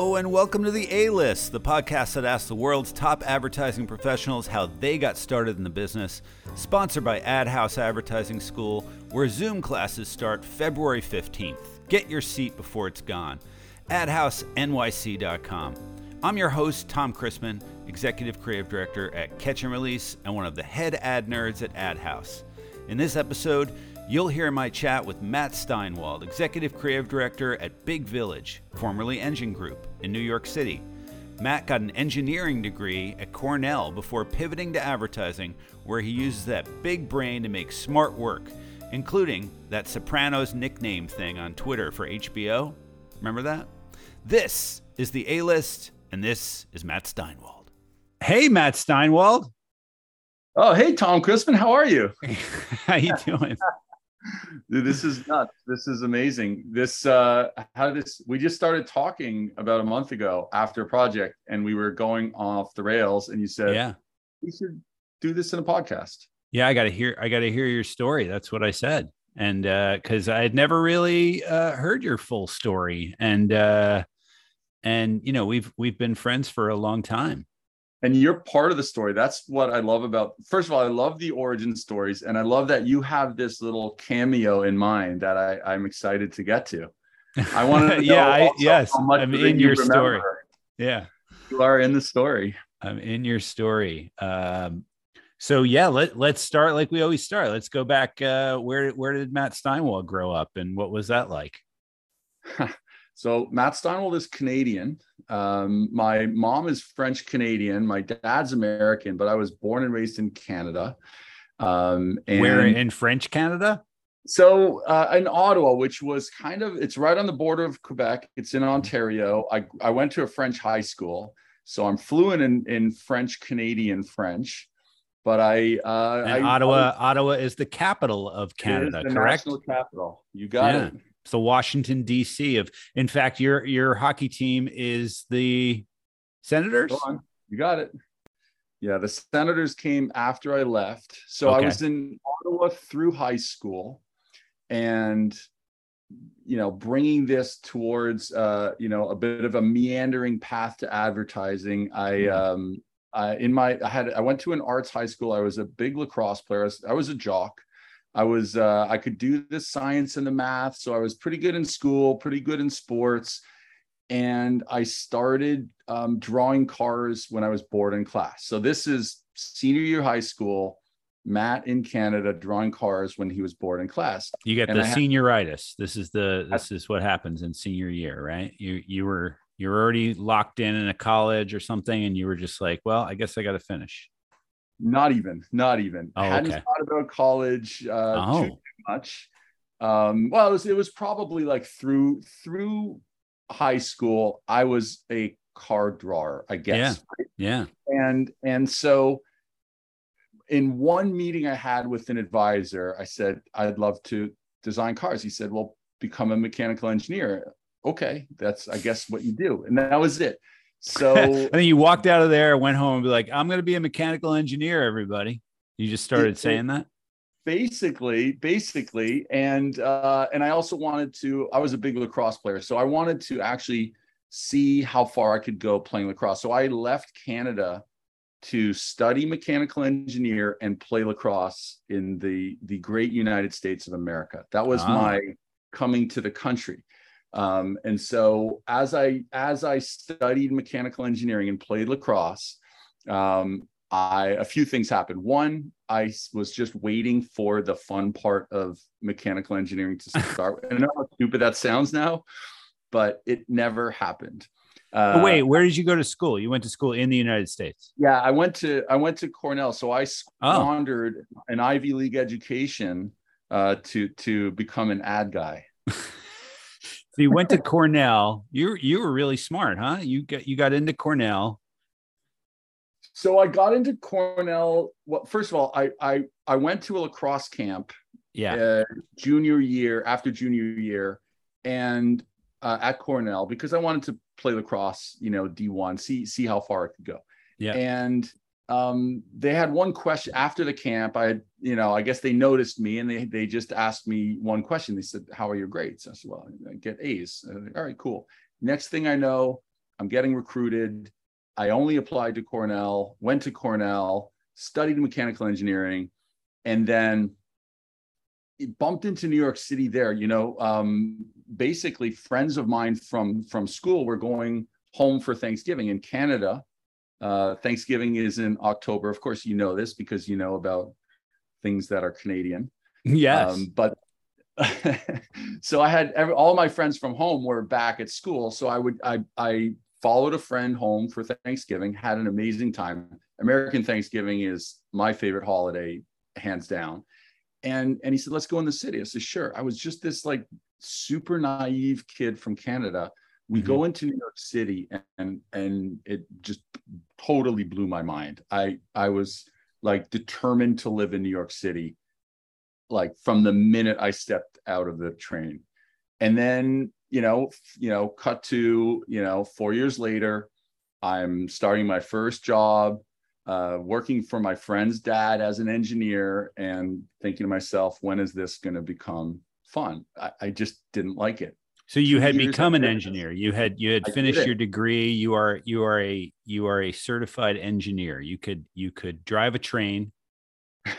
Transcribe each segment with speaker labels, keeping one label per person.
Speaker 1: And welcome to the A List, the podcast that asks the world's top advertising professionals how they got started in the business. Sponsored by Ad House Advertising School, where Zoom classes start February 15th. Get your seat before it's gone. AdHouseNYC.com. I'm your host, Tom Christmann, Executive Creative Director at Catch and Release and one of the head ad nerds at Ad House. In this episode, You'll hear my chat with Matt Steinwald, Executive Creative Director at Big Village, formerly Engine Group, in New York City. Matt got an engineering degree at Cornell before pivoting to advertising, where he uses that big brain to make smart work, including that Sopranos nickname thing on Twitter for HBO. Remember that? This is the A List, and this is Matt Steinwald. Hey, Matt Steinwald.
Speaker 2: Oh, hey, Tom Christmann. How are you?
Speaker 1: How you doing?
Speaker 2: Dude, this is nuts. This is amazing. This uh how did this we just started talking about a month ago after a project and we were going off the rails and you said
Speaker 1: Yeah.
Speaker 2: we should do this in a podcast.
Speaker 1: Yeah, I gotta hear I gotta hear your story. That's what I said. And uh because I had never really uh heard your full story. And uh and you know, we've we've been friends for a long time
Speaker 2: and you're part of the story. That's what i love about first of all i love the origin stories and i love that you have this little cameo in mind that I, i'm excited to get to. I want to
Speaker 1: yeah I, yes i'm in your story. Yeah.
Speaker 2: You are in the story.
Speaker 1: I'm in your story. Um so yeah let, let's start like we always start. Let's go back uh where where did matt steinwald grow up and what was that like
Speaker 2: So Matt Steinwald is Canadian. Um, my mom is French Canadian. My dad's American, but I was born and raised in Canada.
Speaker 1: Um, and Where in French Canada?
Speaker 2: So uh, in Ottawa, which was kind of it's right on the border of Quebec. It's in Ontario. I I went to a French high school, so I'm fluent in in French Canadian French. But I, uh,
Speaker 1: I Ottawa, I, Ottawa is the capital of Canada, correct?
Speaker 2: National capital. You got yeah. it.
Speaker 1: It's the Washington D.C. of. In fact, your your hockey team is the Senators.
Speaker 2: You got it. Yeah, the Senators came after I left. So okay. I was in Ottawa through high school, and you know, bringing this towards uh, you know a bit of a meandering path to advertising. I mm-hmm. um, I, in my I had I went to an arts high school. I was a big lacrosse player. I was, I was a jock. I was uh, I could do the science and the math, so I was pretty good in school, pretty good in sports, and I started um, drawing cars when I was bored in class. So this is senior year high school. Matt in Canada drawing cars when he was bored in class.
Speaker 1: You get and the senioritis. This is the this is what happens in senior year, right? You you were you're already locked in in a college or something, and you were just like, well, I guess I got to finish.
Speaker 2: Not even, not even.
Speaker 1: Oh,
Speaker 2: Hadn't
Speaker 1: okay.
Speaker 2: thought about college uh, oh. too, much. Um, well, it was, it was probably like through through high school. I was a card drawer, I guess.
Speaker 1: Yeah.
Speaker 2: yeah. And and so in one meeting I had with an advisor, I said I'd love to design cars. He said, "Well, become a mechanical engineer." Okay, that's I guess what you do, and that was it. So
Speaker 1: and then you walked out of there, went home, and be like, "I'm going to be a mechanical engineer." Everybody, you just started it, saying that.
Speaker 2: Basically, basically, and uh, and I also wanted to. I was a big lacrosse player, so I wanted to actually see how far I could go playing lacrosse. So I left Canada to study mechanical engineer and play lacrosse in the the great United States of America. That was oh. my coming to the country. Um, and so as I as I studied mechanical engineering and played lacrosse, um, I a few things happened. One, I was just waiting for the fun part of mechanical engineering to start. I know how stupid that sounds now, but it never happened.
Speaker 1: Uh, wait, where did you go to school? You went to school in the United States.
Speaker 2: Yeah, I went to I went to Cornell. So I oh. squandered oh. an Ivy League education uh, to to become an ad guy.
Speaker 1: So you went to Cornell. You you were really smart, huh? You got you got into Cornell.
Speaker 2: So I got into Cornell. Well, first of all, I I I went to a lacrosse camp.
Speaker 1: Yeah. Uh,
Speaker 2: junior year after junior year, and uh, at Cornell because I wanted to play lacrosse. You know, D one, see see how far I could go.
Speaker 1: Yeah.
Speaker 2: And um, they had one question after the camp. I you know, I guess they noticed me and they they just asked me one question. They said, "How are your grades?" I said, "Well, I get A's." All right, cool. Next thing I know, I'm getting recruited. I only applied to Cornell, went to Cornell, studied mechanical engineering, and then bumped into New York City there. You know, um, basically, friends of mine from from school were going home for Thanksgiving in Canada. Uh, Thanksgiving is in October. Of course, you know this because you know about things that are Canadian.
Speaker 1: Yes. Um,
Speaker 2: but so I had every, all my friends from home were back at school. So I would I I followed a friend home for Thanksgiving, had an amazing time. American Thanksgiving is my favorite holiday, hands down. And and he said, let's go in the city. I said, sure. I was just this like super naive kid from Canada. We mm-hmm. go into New York City and and it just totally blew my mind. I I was like determined to live in New York City like from the minute I stepped out of the train. And then, you know, you know, cut to, you know, 4 years later, I'm starting my first job, uh, working for my friend's dad as an engineer and thinking to myself, when is this going to become fun? I, I, just didn't like it.
Speaker 1: So you had become an engineer. You had you had I finished your degree. You are you are a you are a certified engineer. You could you could drive a train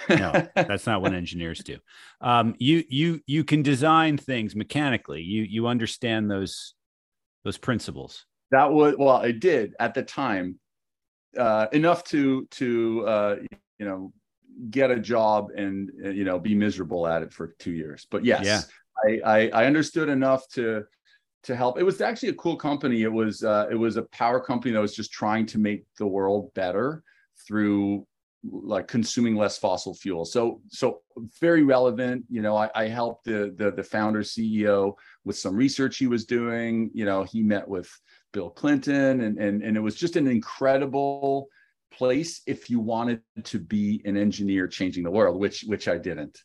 Speaker 1: no, that's not what engineers do. Um, you you you can design things mechanically. You you understand those those principles.
Speaker 2: That was well, I did at the time uh, enough to to uh, you know get a job and uh, you know be miserable at it for two years. But yes, yeah. I, I, understood enough to to help. It was actually a cool company. It was uh, it was a power company that was just trying to make the world better through like consuming less fossil fuel. So so very relevant. You know, I, I helped the, the the founder CEO with some research he was doing. You know, he met with Bill Clinton, and and and it was just an incredible place if you wanted to be an engineer changing the world, which which I didn't.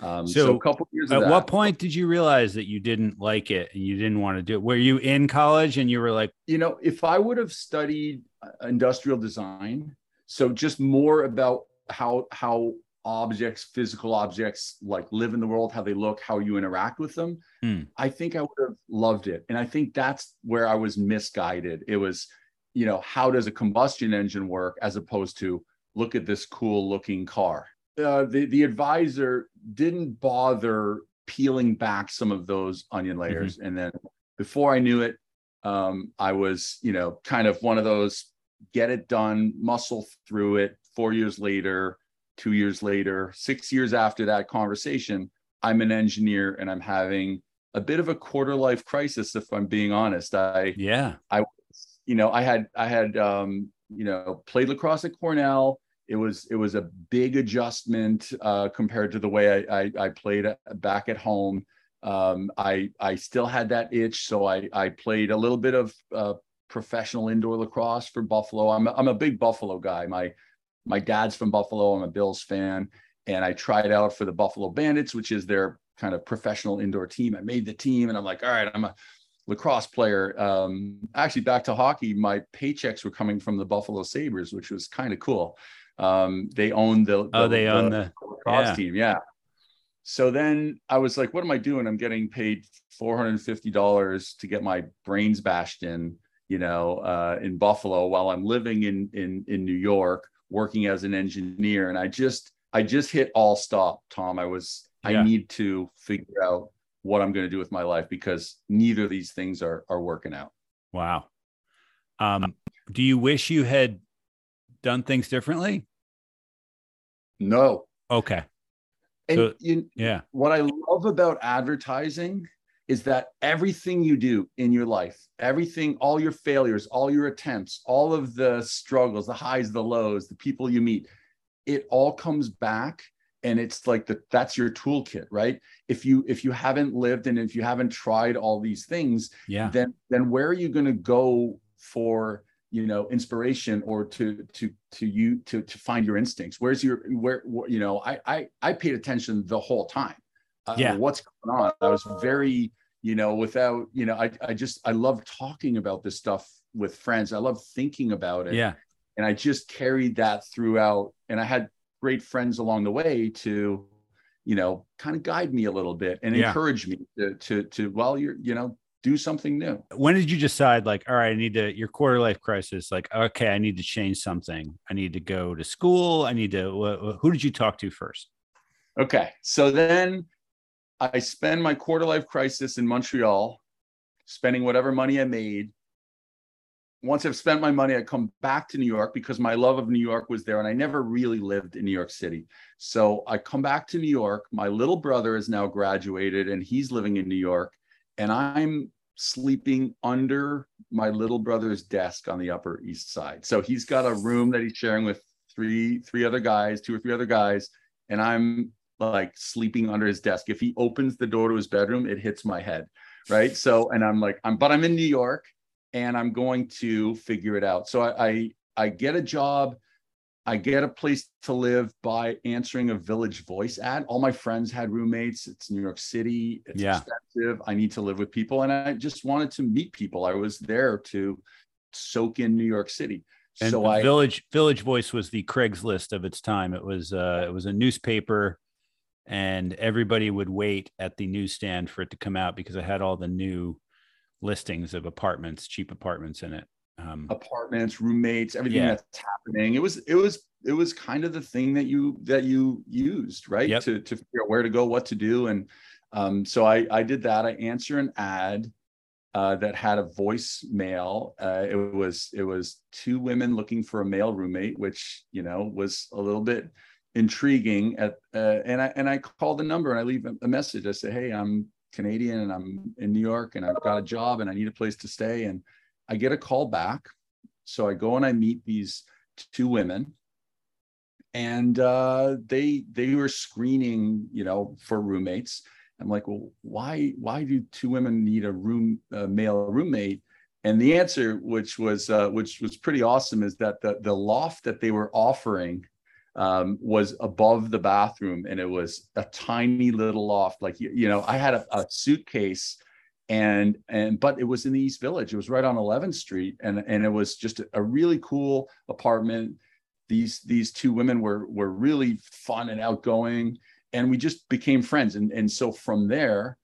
Speaker 1: Um, so, so, a couple years. At what point did you realize that you didn't like it and you didn't want to do it? Were you in college and you were like,
Speaker 2: you know, if I would have studied uh, industrial design, so just more about how how objects physical objects like live in the world how they look how you interact with them mm. i think i would have loved it and i think that's where i was misguided it was you know how does a combustion engine work as opposed to look at this cool looking car uh, the the advisor didn't bother peeling back some of those onion mm-hmm. layers mm-hmm. and then before i knew it um, i was you know kind of one of those get it done, muscle through it. Four years later, two years later, six years after that conversation, I'm an engineer and I'm having a bit of a quarter life crisis, if I'm being honest. I
Speaker 1: yeah,
Speaker 2: I you know I had I had um, you know played lacrosse at Cornell. It was it was a big adjustment uh, compared to the way I, I, I played back at home. Um, I I still had that itch, so I I played a little bit of uh, professional indoor lacrosse for Buffalo. I'm a, I'm a big Buffalo guy. My my dad's from Buffalo. I'm a Bills fan, and I tried out for the Buffalo Bandits, which is their kind of professional indoor team. I made the team, and I'm like, all right, I'm a lacrosse player. Um, actually, back to hockey, my paychecks were coming from the Buffalo Sabres, which was kind of cool. Um, they own the, the
Speaker 1: oh, they the, own the
Speaker 2: cross yeah. team, yeah. So then I was like, what am I doing? I'm getting paid $450 to get my brains bashed in you know, uh, in Buffalo while I'm living in in in New York, working as an engineer, and I just I just hit all stop, Tom. I was yeah. I need to figure out what I'm going to do with my life because neither of these things are are working out.
Speaker 1: Wow. Um, do you wish you had done things differently?
Speaker 2: No.
Speaker 1: Okay.
Speaker 2: And so, you, yeah, what I love about advertising is that everything you do in your life, everything, all your failures, all your attempts, all of the struggles, the highs, the lows, the people you meet, it all comes back and it's like the that's your toolkit right if you if you haven't lived and if you haven't tried all these things
Speaker 1: yeah
Speaker 2: then then where are you going to go for you know inspiration or to to to you to to find your instincts where's your where you know i i i paid attention the whole time uh, yeah. what's going on. I was very, you know, without, you know, I, I just, I love talking about this stuff with friends. I love thinking about it.
Speaker 1: Yeah.
Speaker 2: And I just carried that throughout. And I had great friends along the way to, you know, kind of guide me a little bit and yeah. encourage me to, to, to, well, you're, you know, do something new.
Speaker 1: When did you decide, like, all right, I need to, your quarter life crisis, like, okay, I need to change something. I need to go to school. I need to, who did you talk to first?
Speaker 2: Okay. So then I spend my quarter life crisis in Montreal, spending whatever money I made. Once I've spent my money, I come back to New York because my love of New York was there and I never really lived in New York City. So I come back to New York. My little brother is now graduated and he's living in New York. And I'm sleeping under my little brother's desk on the Upper East Side. So he's got a room that he's sharing with three three other guys, two or three other guys, and I'm like sleeping under his desk. If he opens the door to his bedroom, it hits my head, right? So and I'm like I'm but I'm in New York and I'm going to figure it out. So I I, I get a job I get a place to live by answering a Village Voice ad. All my friends had roommates. It's New York City. It's yeah. expensive. I need to live with people, and I just wanted to meet people. I was there to soak in New York City.
Speaker 1: And so I Village Village Voice was the Craigslist of its time. It was uh, it was a newspaper, and everybody would wait at the newsstand for it to come out because it had all the new listings of apartments, cheap apartments in it
Speaker 2: um, apartments, roommates, everything yeah. that's happening. It was it was it was kind of the thing that you that you used right yep. to to figure out where to go, what to do, and um, so I I did that. I answer an ad. Uh, that had a voicemail. Uh, it was it was two women looking for a male roommate, which you know was a little bit intriguing. At uh, and I and I called the number and I leave a message. I say, hey, I'm Canadian and I'm in New York and I've got a job and I need a place to stay. And I get a call back. So I go and I meet these two women and uh, they they were screening, you know, for roommates. I'm like, well, why why do two women need a room a male roommate? And the answer, which was uh, which was pretty awesome, is that the the loft that they were offering um, was above the bathroom, and it was a tiny little loft. Like you, you know, I had a, a suitcase and and but it was in the east village. It was right on 11th street and and it was just a really cool apartment. These these two women were were really fun and outgoing and we just became friends. And and so from there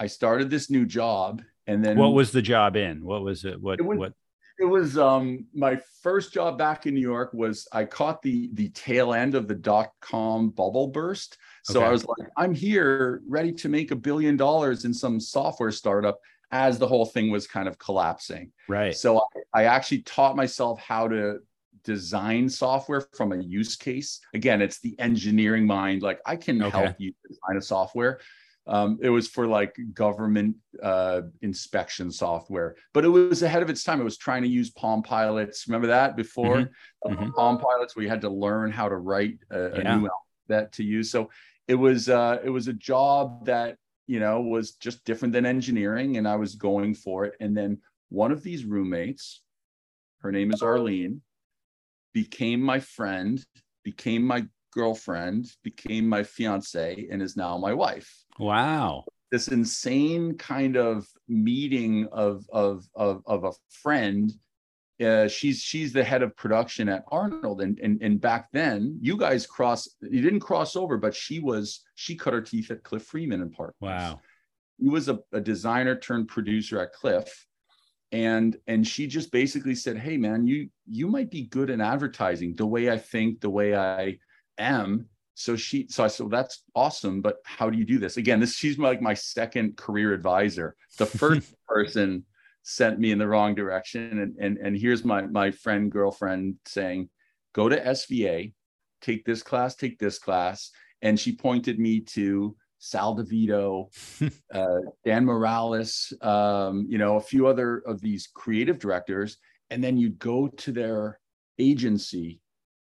Speaker 2: i started this new job and then
Speaker 1: what was the job in? What was it? What
Speaker 2: it was,
Speaker 1: what?
Speaker 2: it was um my first job back in new york was i caught the the tail end of the dot com bubble burst so okay. I was like, I'm here ready to make a billion dollars in some software startup as the whole thing was kind of collapsing.
Speaker 1: Right.
Speaker 2: So I, I actually taught myself how to design software from a use case. Again, it's the engineering mind. Like I can okay. help you design a software. Um, it was for like government uh, inspection software, but it was ahead of its time. It was trying to use Palm Pilots. Remember that before mm-hmm. Mm-hmm. Palm Pilots, we had to learn how to write a, a new alphabet to use. So it was uh, it was a job that you know was just different than engineering, and I was going for it. And then one of these roommates, her name is Arlene, became my friend, became my girlfriend, became my fiance, and is now my wife.
Speaker 1: Wow.
Speaker 2: This insane kind of meeting of of of, of a friend uh, she's she's the head of production at Arnold, and and and back then you guys cross you didn't cross over, but she was she cut her teeth at Cliff Freeman and Partners.
Speaker 1: Wow,
Speaker 2: he was a, a designer turned producer at Cliff, and and she just basically said, "Hey man, you you might be good in advertising the way I think, the way I am." So she so I said, well, "That's awesome, but how do you do this?" Again, this she's like my second career advisor. The first person sent me in the wrong direction. And, and, and here's my, my friend, girlfriend saying, go to SVA, take this class, take this class. And she pointed me to Sal DeVito, uh, Dan Morales, um, you know, a few other of these creative directors. And then you'd go to their agency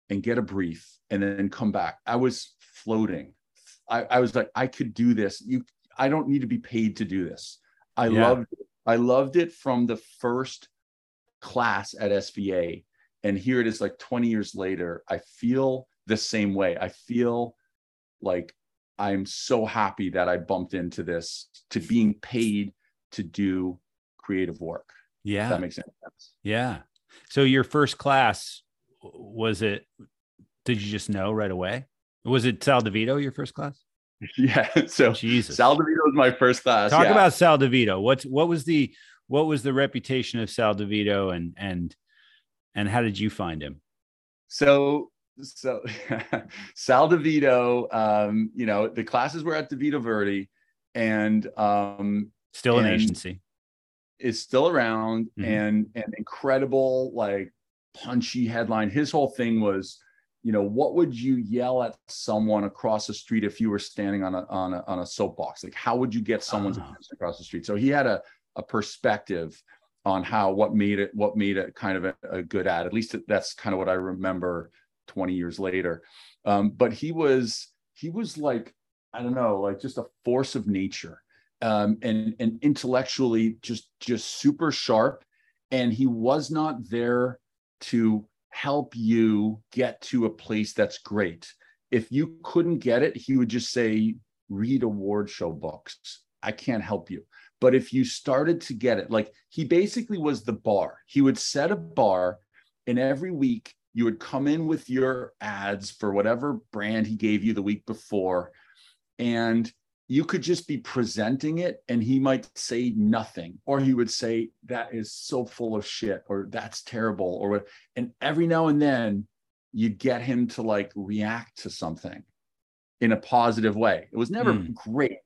Speaker 2: and get a brief and then come back. I was floating. I, I was like, I could do this. You, I don't need to be paid to do this. I yeah. loved it. I loved it from the first class at SVA. And here it is like 20 years later. I feel the same way. I feel like I'm so happy that I bumped into this, to being paid to do creative work.
Speaker 1: Yeah.
Speaker 2: that makes sense.
Speaker 1: Yeah. So your first class, was it, did you just know right away? Was it Sal DeVito, your first class?
Speaker 2: yeah. So
Speaker 1: Jesus.
Speaker 2: Sal DeVito was my first class.
Speaker 1: Talk
Speaker 2: yeah.
Speaker 1: about Sal DeVito. What's what was the what was the reputation of Sal DeVito and and and how did you find him?
Speaker 2: So so Sal DeVito, um, you know, the classes were at DeVito Verdi and um
Speaker 1: Still an
Speaker 2: And-
Speaker 1: agency.
Speaker 2: is still around
Speaker 1: Mhm.
Speaker 2: and an incredible, like punchy headline. His whole thing was, you know, what would you yell at someone across the street if you were standing on a on a on a soapbox? Like how would you get someone's
Speaker 1: Ah.
Speaker 2: attention across the street? So he had a a perspective on how what made it what made it kind of a, a good ad. At least that's kind of what I remember 20 years later. Um, but he was he was like I don't know, like just a force of nature, um, and and intellectually just just super sharp. And he was not there to help you get to a place that's great. If you couldn't get it, he would just say, "Read award show books. I can't help you." But if you started to get it, like he basically was the bar. He would set a bar, and every week you would come in with your ads for whatever brand he gave you the week before and you could just be presenting it and he might say nothing or he would say that is so full of shit or that's terrible or what and every now and then you get him to like react to something in a positive way it was never
Speaker 1: Hmm.
Speaker 2: great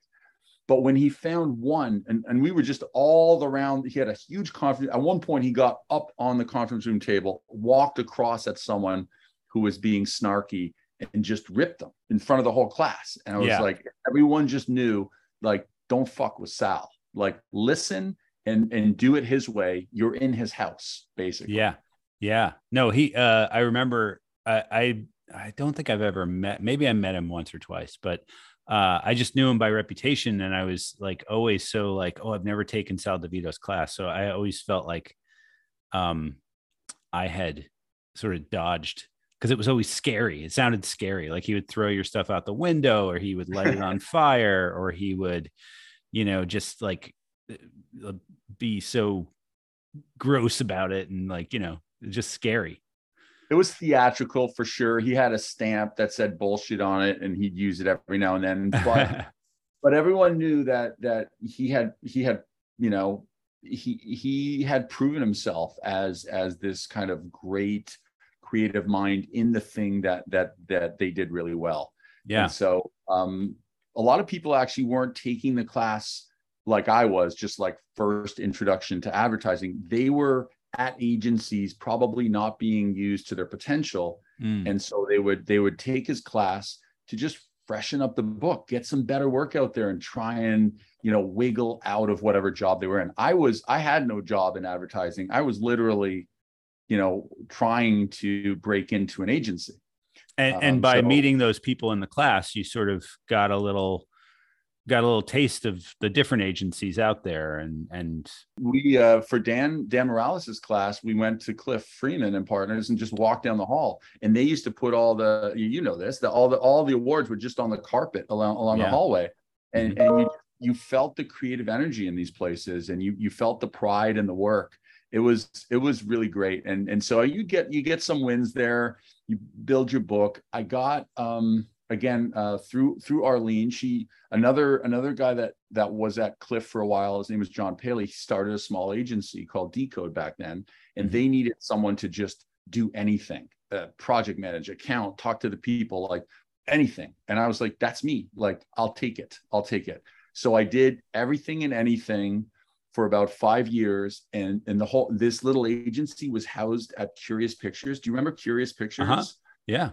Speaker 2: but when he found one and, and we were just all around he had a huge conference at one point he got up on the conference room table walked across at someone who was being snarky and just ripped them in front of the whole class. And I was
Speaker 1: Yeah.
Speaker 2: like, everyone just knew, like, don't fuck with Sal. Like, listen and and do it his way. You're in his house, basically.
Speaker 1: Yeah. Yeah. No, he uh I remember I I I don't think I've ever met maybe I met him once or twice, but uh I just knew him by reputation and I was like always so like, oh, I've never taken Sal DeVito's class. So I always felt like um I had sort of dodged because it was always scary. It sounded scary. Like he would throw your stuff out the window or he would light it on fire or he would, you know, just like uh, be so gross about it and like, you know, just scary.
Speaker 2: It was theatrical for sure. He had a stamp that said bullshit on it, and he'd use it every now and then. But but everyone knew that that he had he had you know he he had proven himself as as this kind of great creative mind in the thing that that that they did really well.
Speaker 1: Yeah.
Speaker 2: and so um a lot of people actually weren't taking the class like i was just like first introduction to advertising. They were at agencies probably not being used to their potential.
Speaker 1: Mm.
Speaker 2: and so they would they would take his class to just freshen up the book get some better work out there and try and you know wiggle out of whatever job they were in. I was i had no job in advertising. I was literally you know trying to break into an agency
Speaker 1: and, and
Speaker 2: um,
Speaker 1: by
Speaker 2: so-
Speaker 1: meeting those people in the class, you sort of got a little got a little taste of the different agencies out there and and
Speaker 2: we uh for dan dan morales's class we went to cliff freeman and partners and just walked down the hall and they used to put all the you know this the all the all the awards were just on the carpet along along
Speaker 1: Yeah.
Speaker 2: the hallway and
Speaker 1: Mhm.
Speaker 2: and you you felt the creative energy in these places and you you felt the pride in the work it was it was really great. And and so you get you get some wins there. You build your book. I got um again uh through through arlene. She another another guy that that was at cliff for a while his name was john paley. He started a small agency called decode back then and they needed someone to just do anything uh, project manage account talk to the people like anything. And i was like that's me. Like i'll take it. I'll take it. So i did everything and anything for about five years and and the whole this little agency was housed at curious pictures do you remember curious pictures
Speaker 1: Uh-huh. yeah.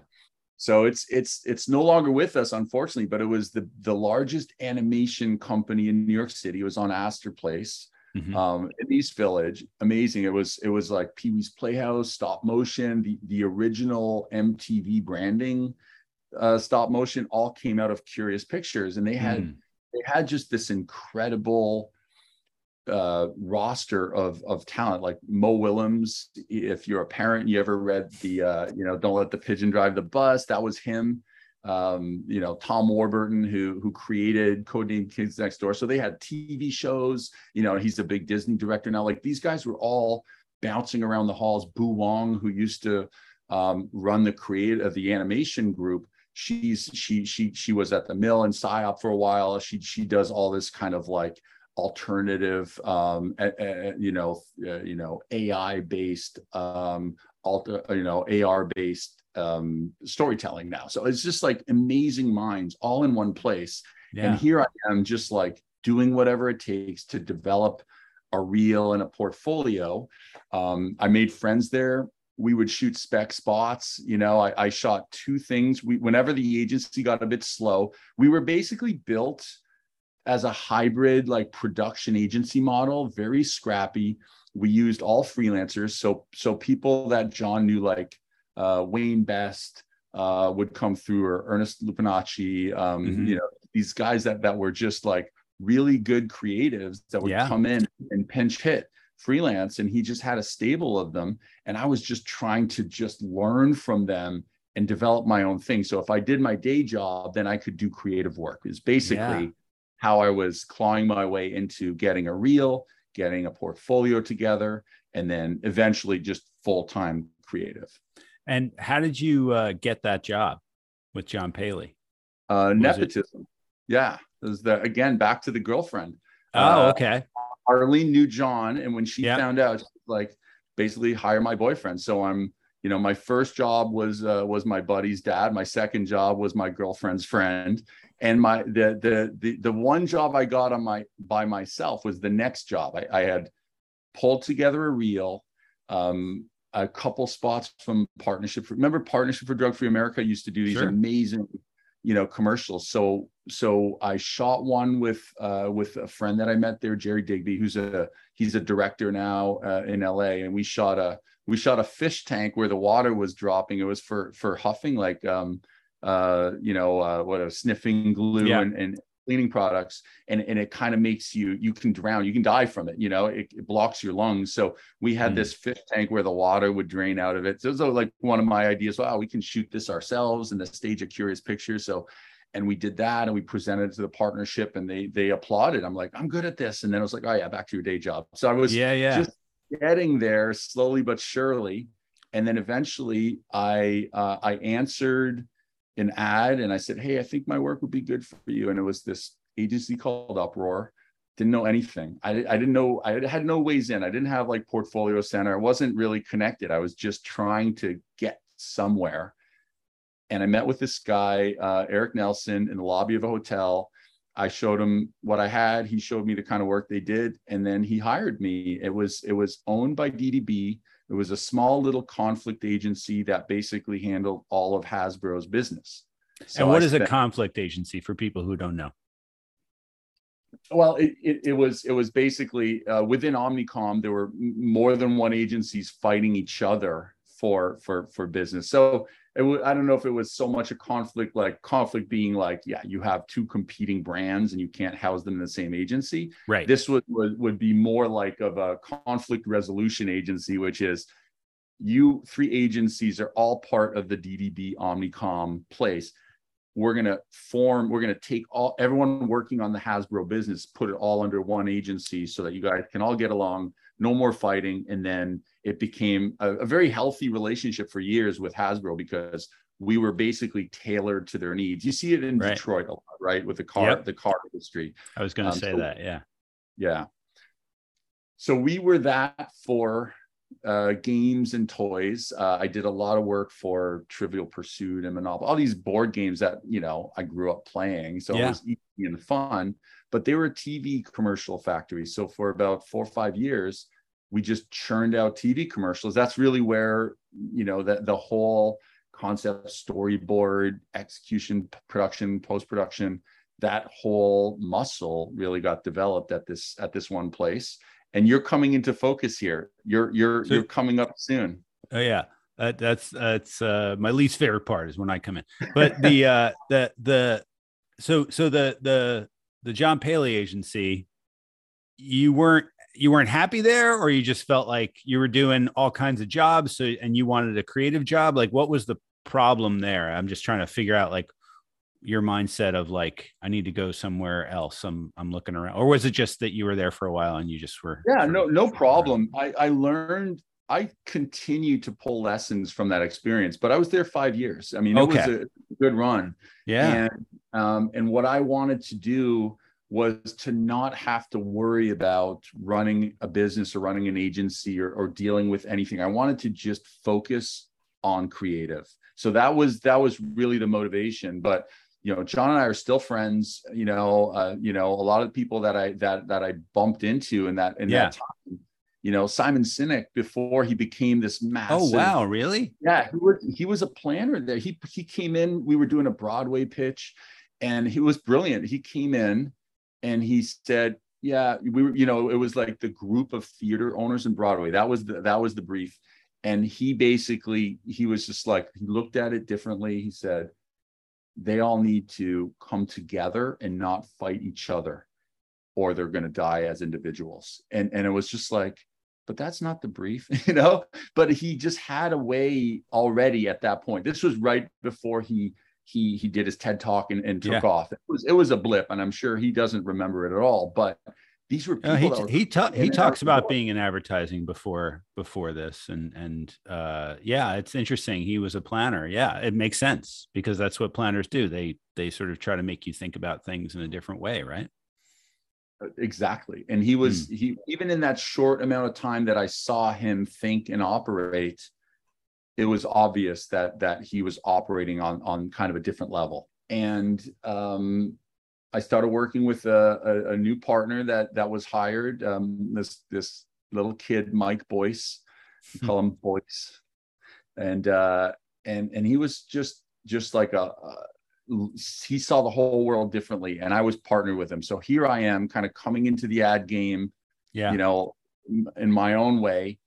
Speaker 2: so it's it's it's no longer with us unfortunately but it was the the largest animation company in new york city it was on astor place
Speaker 1: Mhm.
Speaker 2: um in east village amazing it was it was like pee-wee's playhouse stop motion the the original mtv branding uh stop motion all came out of curious pictures and they had
Speaker 1: Mm.
Speaker 2: they had just this incredible uh roster of of talent like mo willems if you're a parent you ever read the uh you know don't let the pigeon drive the bus that was him. Um you know tom warburton who who created codename kids next door. So they had tv shows you know he's a big disney director now. Like these guys were all bouncing around the halls. Boo wong who used to um, run the create of the animation group she's she she she was at the mill in psyop for a while. She she does all this kind of like alternative um you know uh, you know ai based um alter you know ar based um storytelling now so it's just like amazing minds all in one place yeah. and here i am just like doing whatever it takes to develop a reel and a portfolio um i made friends there we would shoot spec spots. You know, I, I shot two things. We, whenever the agency got a bit slow, we were basically built as a hybrid like production agency model, very scrappy. We used all freelancers. So, so people that John knew, like uh, Wayne Best, uh, would come through, or Ernest Lupinacci, um, mm-hmm. you know, these guys that that were just like really good creatives that would yeah. come in and pinch hit freelance and he just had a stable of them and i was just trying to just learn from them and develop my own thing so if i did my day job then i could do creative work is basically yeah. How i was clawing my way into getting a reel getting a portfolio together and then eventually just full-time creative
Speaker 1: and how did you uh, get that job with john paley
Speaker 2: uh, nepotism it- yeah it was the again back to the girlfriend
Speaker 1: oh uh, okay
Speaker 2: Arlene knew John, and when she yeah. found out, like basically hire my boyfriend. So I'm, you know, my first job was uh, was my buddy's dad. My second job was my girlfriend's friend, and my the the the the one job I got on my by myself was the next job. I, I had pulled together a reel. Um, a couple spots from partnership for, remember partnership for drug free america used to do these sure. amazing you know commercials so so i shot one with uh with a friend that i met there jerry digby who's a he's a director now uh, in la and we shot a we shot a fish tank where the water was dropping it was for for huffing like um uh you know uh what a sniffing glue yeah. and, and cleaning products and, and it kind of makes you you can drown you can die from it you know it, it blocks your lungs. So we had mm. this fish tank where the water would drain out of it. So it was like one of my ideas wow we can shoot this ourselves and the stage a curious picture so and we did that and we presented it to the partnership and they they applauded. I'm like i'm good at this. And then i was like oh yeah back to your day job. So i was
Speaker 1: yeah yeah.
Speaker 2: just getting there slowly but surely. And then eventually i uh, i answered an ad and I said, Hey, I think my work would be good for you. And it was this agency called Uproar. Didn't know anything. I, I didn't know, I had no ways in. I didn't have like portfolio center. I wasn't really connected. I was just trying to get somewhere. And I met with this guy, uh, Eric Nelson, in the lobby of a hotel. I showed him what I had. He showed me the kind of work they did, and then he hired me. It was it was owned by DDB. It was a small little conflict agency that basically handled all of Hasbro's business.
Speaker 1: So and what I is spent, a conflict agency for people who don't know?
Speaker 2: Well, it, it, it was it was basically uh, within Omnicom there were more than one agencies fighting each other for for for business. So w- I don't know if it was so much a conflict, like conflict being like, yeah, you have two competing brands and you can't house them in the same agency.
Speaker 1: Right.
Speaker 2: This would, would, would be more like of a conflict resolution agency, which is you three agencies are all part of the DDB Omnicom place. We're going to form, we're going to take all everyone working on the Hasbro business, put it all under one agency so that you guys can all get along, no more fighting. And then it became a, a very healthy relationship for years with Hasbro because we were basically tailored to their needs. You see it in right. Detroit a lot, right? With the car, yep. the car industry.
Speaker 1: I was going to um, say so, that. Yeah.
Speaker 2: Yeah. So we were that for uh, games and toys. Uh, I did a lot of work for Trivial Pursuit and Monopoly, all these board games that, you know, I grew up playing. So yeah. it was easy and fun, but they were a TV commercial factory. So for about four or five years, we just churned out TV commercials. That's really where, you know, that the whole concept, storyboard, execution, production, post-production, that whole muscle really got developed at this at this one place. And you're coming into focus here. You're you're so, you're coming up soon.
Speaker 1: Oh yeah. Uh, that's that's uh, my least favorite part is when I come in. But the uh, the the so so the the the John Paley agency, you weren't you weren't happy there or you just felt like you were doing all kinds of jobs so and you wanted a creative job like what was the problem there i'm just trying to figure out like your mindset of like i need to go somewhere else i'm i'm looking around or was it just that you were there for a while and you just were
Speaker 2: yeah no no problem i i learned I continued to pull lessons from that experience, but I was there five years. I mean, it
Speaker 1: Okay.
Speaker 2: was a good run.
Speaker 1: Yeah.
Speaker 2: And um, and what I wanted to do was to not have to worry about running a business or running an agency or, or dealing with anything. I wanted to just focus on creative. So that was that was really the motivation. But you know, John and I are still friends. You know, uh, you know, a lot of people that I that that I bumped into in that in
Speaker 1: Yeah.
Speaker 2: that time. You know, Simon Sinek before he became this massive.
Speaker 1: oh wow, really?
Speaker 2: Yeah, he was he was a planner there. He he came in. We were doing a Broadway pitch, and he was brilliant. He came in, and he said, "Yeah, we were. You know, it was like the group of theater owners in Broadway. That was the that was the brief." And he basically he was just like he looked at it differently. He said, "They all need to come together and not fight each other, or they're going to die as individuals." And and it was just like but that's not the brief, you know. But he just had a way already at that point. This was right before he he he did his TED talk and, and took
Speaker 1: Yeah.
Speaker 2: off. It was it was a blip, and I'm sure he doesn't remember it at all. But these were people
Speaker 1: Uh, he
Speaker 2: were
Speaker 1: he ta- he talks about being in advertising before before this and and uh yeah it's interesting he was a planner yeah it makes sense because that's what planners do they they sort of try to make you think about things in a different way right
Speaker 2: exactly. And he was
Speaker 1: Hmm.
Speaker 2: he even in that short amount of time that I saw him think and operate, it was obvious that that he was operating on on kind of a different level. And um, I started working with a, a, a new partner that that was hired. Um, this this little kid, Mike Boyce, we
Speaker 1: Hmm.
Speaker 2: call him Boyce, and uh, and and he was just just like a, a he saw the whole world differently, and I was partnered with him. So here I am, kind of coming into the ad game,
Speaker 1: yeah
Speaker 2: you know, in my own way.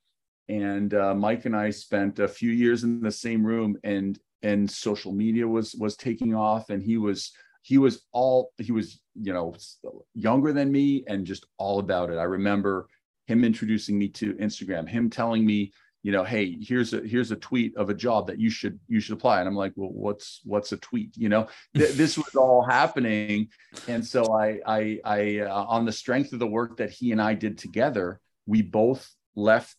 Speaker 2: And uh, Mike and I spent a few years in the same room, and and social media was was taking off, and he was he was all he was you know younger than me and just all about it. I remember him introducing me to Instagram, him telling me, you know, hey, here's a here's a tweet of a job that you should you should apply, and I'm like, well, what's what's a tweet? You know, Th- this was all happening, and so I I I uh, on the strength of the work that he and I did together, we both left.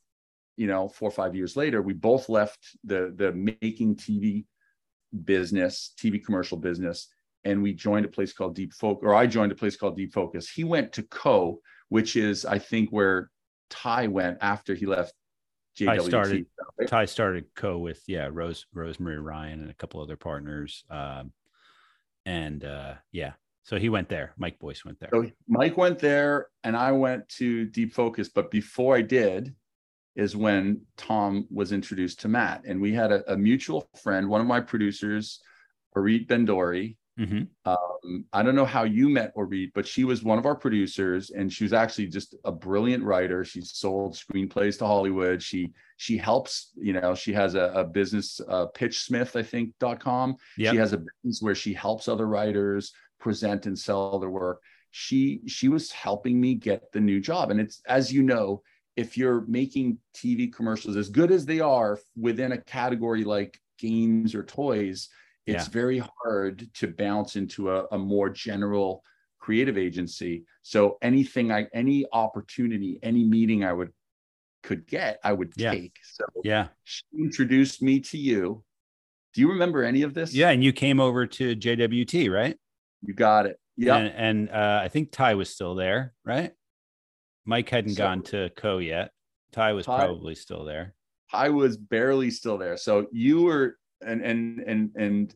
Speaker 2: You know, four or five years later, we both left the the making TV business, TV commercial business, and we joined a place called Deep Focus, or I joined a place called Deep Focus. He went to Co, which is I think where Ty went after he left JWT.
Speaker 1: I started-
Speaker 2: right?
Speaker 1: ty started co with yeah rose rosemary ryan and a couple other partners um and uh yeah so he went there mike boyce went there
Speaker 2: So Mike went there and I went to Deep Focus. But before I did, is when Tom was introduced to Matt. And we had a, a mutual friend, one of my producers, Arit Bendori.
Speaker 1: Mhm.
Speaker 2: Um, I don't know how you met Orit, but she was one of our producers, and she was actually just a brilliant writer. She sold screenplays to Hollywood. She she helps, you know, she has a, a business, uh, pitchsmith, I think, dot com.
Speaker 1: Yep.
Speaker 2: She has a business where she helps other writers present and sell their work. She she was helping me get the new job. And it's as you know, if you're making TV commercials as good as they are within a category like games or toys, it's
Speaker 1: Yeah.
Speaker 2: very hard to bounce into a, a more general creative agency. So anything I any opportunity, any meeting I would could get, I would
Speaker 1: Yeah.
Speaker 2: take. So
Speaker 1: yeah
Speaker 2: she introduced me to you. Do you remember any of this?
Speaker 1: yeah and you came over to jwt right
Speaker 2: You got it. Yeah.
Speaker 1: and, and uh i think ty was still there right mike hadn't
Speaker 2: So-
Speaker 1: gone to co yet ty was
Speaker 2: Ty-
Speaker 1: probably still there
Speaker 2: I was barely still there. So you were and and and and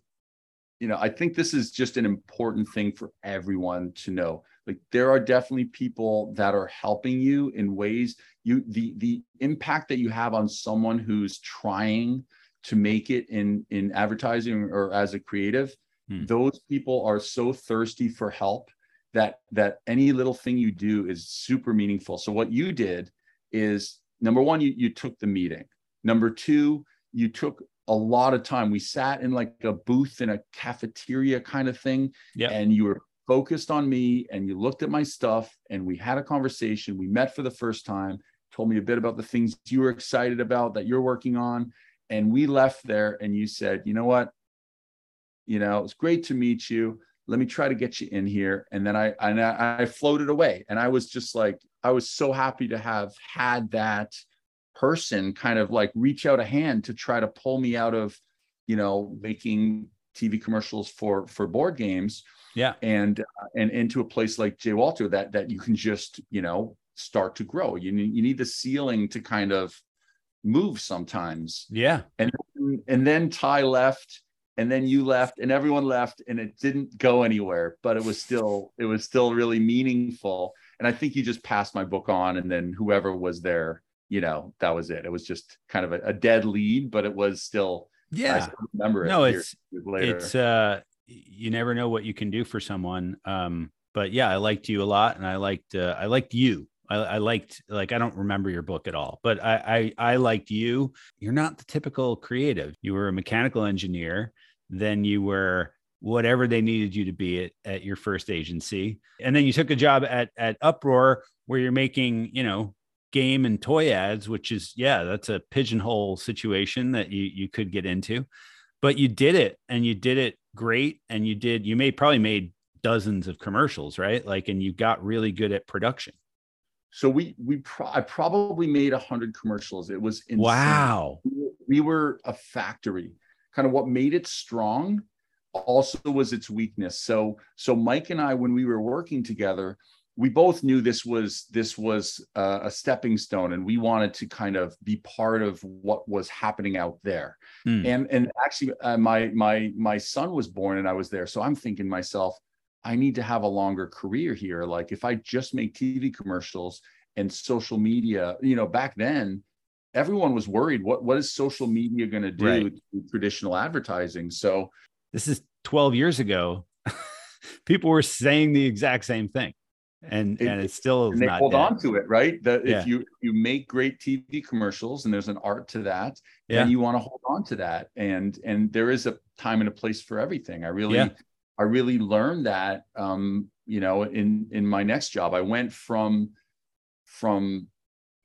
Speaker 2: you know, I think this is just an important thing for everyone to know. Like there are definitely people that are helping you in ways you the the impact that you have on someone who's trying to make it in in advertising or as a creative,
Speaker 1: Hmm.
Speaker 2: those people are so thirsty for help that that any little thing you do is super meaningful. So what you did is number one, you you took the meeting. Number two, you took a lot of time. We sat in like a booth in a cafeteria kind of thing,
Speaker 1: Yeah.
Speaker 2: and you were focused on me and you looked at my stuff and we had a conversation. We met for the first time, told me a bit about the things you were excited about that you're working on. And we left there and you said, you know what? You know, it's great to meet you. Let me try to get you in here. And then I and I, I floated away. And I was just like, I was so happy to have had that person kind of like reach out a hand to try to pull me out of you know making tv commercials for for board games.
Speaker 1: Yeah.
Speaker 2: And uh, and into a place like J. Walter that that you can just you know start to grow. You need you need the ceiling to kind of move sometimes.
Speaker 1: Yeah.
Speaker 2: And and then ty left and then you left and everyone left and it didn't go anywhere but it was still it was still really meaningful. And i think you just passed my book on and then whoever was there you know that was it. It was just kind of a, a dead lead but it was still
Speaker 1: yeah.
Speaker 2: I remember it
Speaker 1: no it's
Speaker 2: later.
Speaker 1: it's uh you never know what you can do for someone. Um but yeah i liked you a lot and i liked uh, i liked you I, I liked like I don't remember your book at all, but I, I I liked you. You're not the typical creative. You were a mechanical engineer, then you were whatever they needed you to be at, at your first agency, and then you took a job at at Uproar where you're making you know game and toy ads, which is yeah, that's a pigeonhole situation that you you could get into, but you did it and you did it great, and you did you made probably made dozens of commercials, right? Like, and you got really good at production.
Speaker 2: So we we pro- I probably made a hundred commercials. It was insane.
Speaker 1: Wow.
Speaker 2: We were a factory. Kind of what made it strong also was its weakness. So so Mike and I, when we were working together, we both knew this was this was uh, a stepping stone, and we wanted to kind of be part of what was happening out there.
Speaker 1: Hmm.
Speaker 2: And and actually, uh, my my my son was born, and I was there. So I'm thinking to myself, I need to have a longer career here. Like if I just make TV commercials and social media, you know, back then everyone was worried what what is social media going to do
Speaker 1: Right.
Speaker 2: to traditional advertising? So
Speaker 1: This is 12 years ago. People were saying the exact same thing. And
Speaker 2: It-
Speaker 1: and it still
Speaker 2: and they hold
Speaker 1: dead.
Speaker 2: on to it, right? That
Speaker 1: Yeah.
Speaker 2: if you you make great TV commercials and there's an art to that,
Speaker 1: Yeah.
Speaker 2: then you want to hold on to that. And and there is a time and a place for everything. I really
Speaker 1: Yeah.
Speaker 2: I really learned that um, you know, in in my next job. I went from from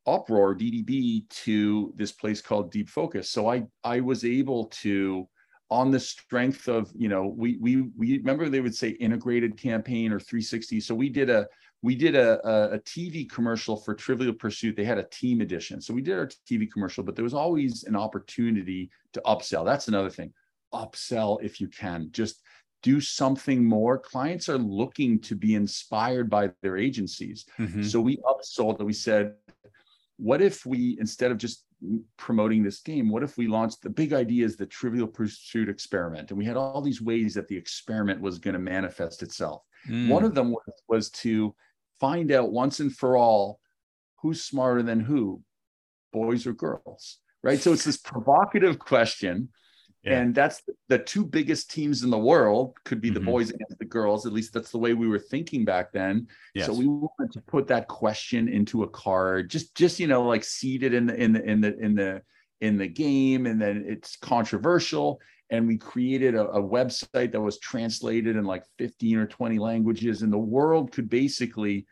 Speaker 2: uproar DDB to this place called Deep Focus. So I I was able to on the strength of you know we we we remember they would say integrated campaign or 360 so we did a we did a, a, a TV commercial for Trivial Pursuit. They had a team edition. So we did our TV commercial, but there was always an opportunity to upsell. That's another thing. Upsell if you can. Just do something more. Clients are looking to be inspired by their agencies.
Speaker 1: Mhm.
Speaker 2: So we upsold and we said, what if we, instead of just promoting this game, what if we launched the big idea is the Trivial Pursuit experiment? And we had all these ways that the experiment was going to manifest itself.
Speaker 1: Mm.
Speaker 2: One of them was, was to find out once and for all who's smarter than who, boys or girls, right? So it's this provocative question.
Speaker 1: Yeah.
Speaker 2: And that's the, the two biggest teams in the world could be the
Speaker 1: Mhm.
Speaker 2: boys and the girls. At least that's the way we were thinking back then.
Speaker 1: Yes.
Speaker 2: So we wanted to put that question into a card, just just you know, like it in the in the in the in the in the game, and then it's controversial. And we created a, a website that was translated in like 15 or 20 languages, and the world could basically